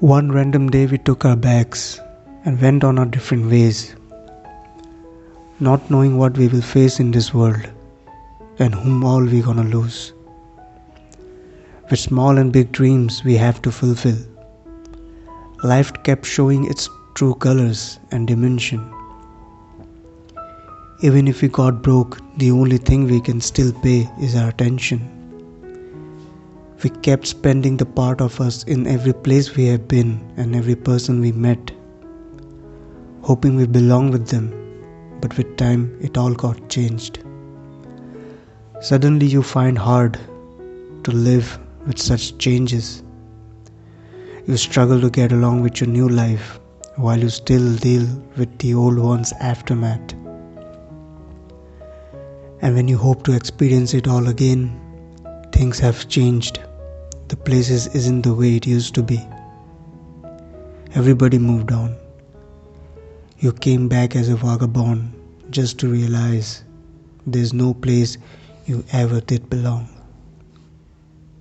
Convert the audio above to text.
One random day we took our bags and went on our different ways, not knowing what we will face in this world and whom all we gonna lose. With small and big dreams we have to fulfill. Life kept showing its true colors and dimension. Even if we got broke, the only thing we can still pay is our attention. We kept spending the part of us in every place we have been and every person we met, hoping we belong with them, but with time it all got changed. Suddenly you find hard to live with such changes. You struggle to get along with your new life while you still deal with the old one's aftermath. And when you hope to experience it all again, things have changed places isn't the way it used to be. Everybody moved on. You came back as a vagabond just to realize there's no place you ever did belong.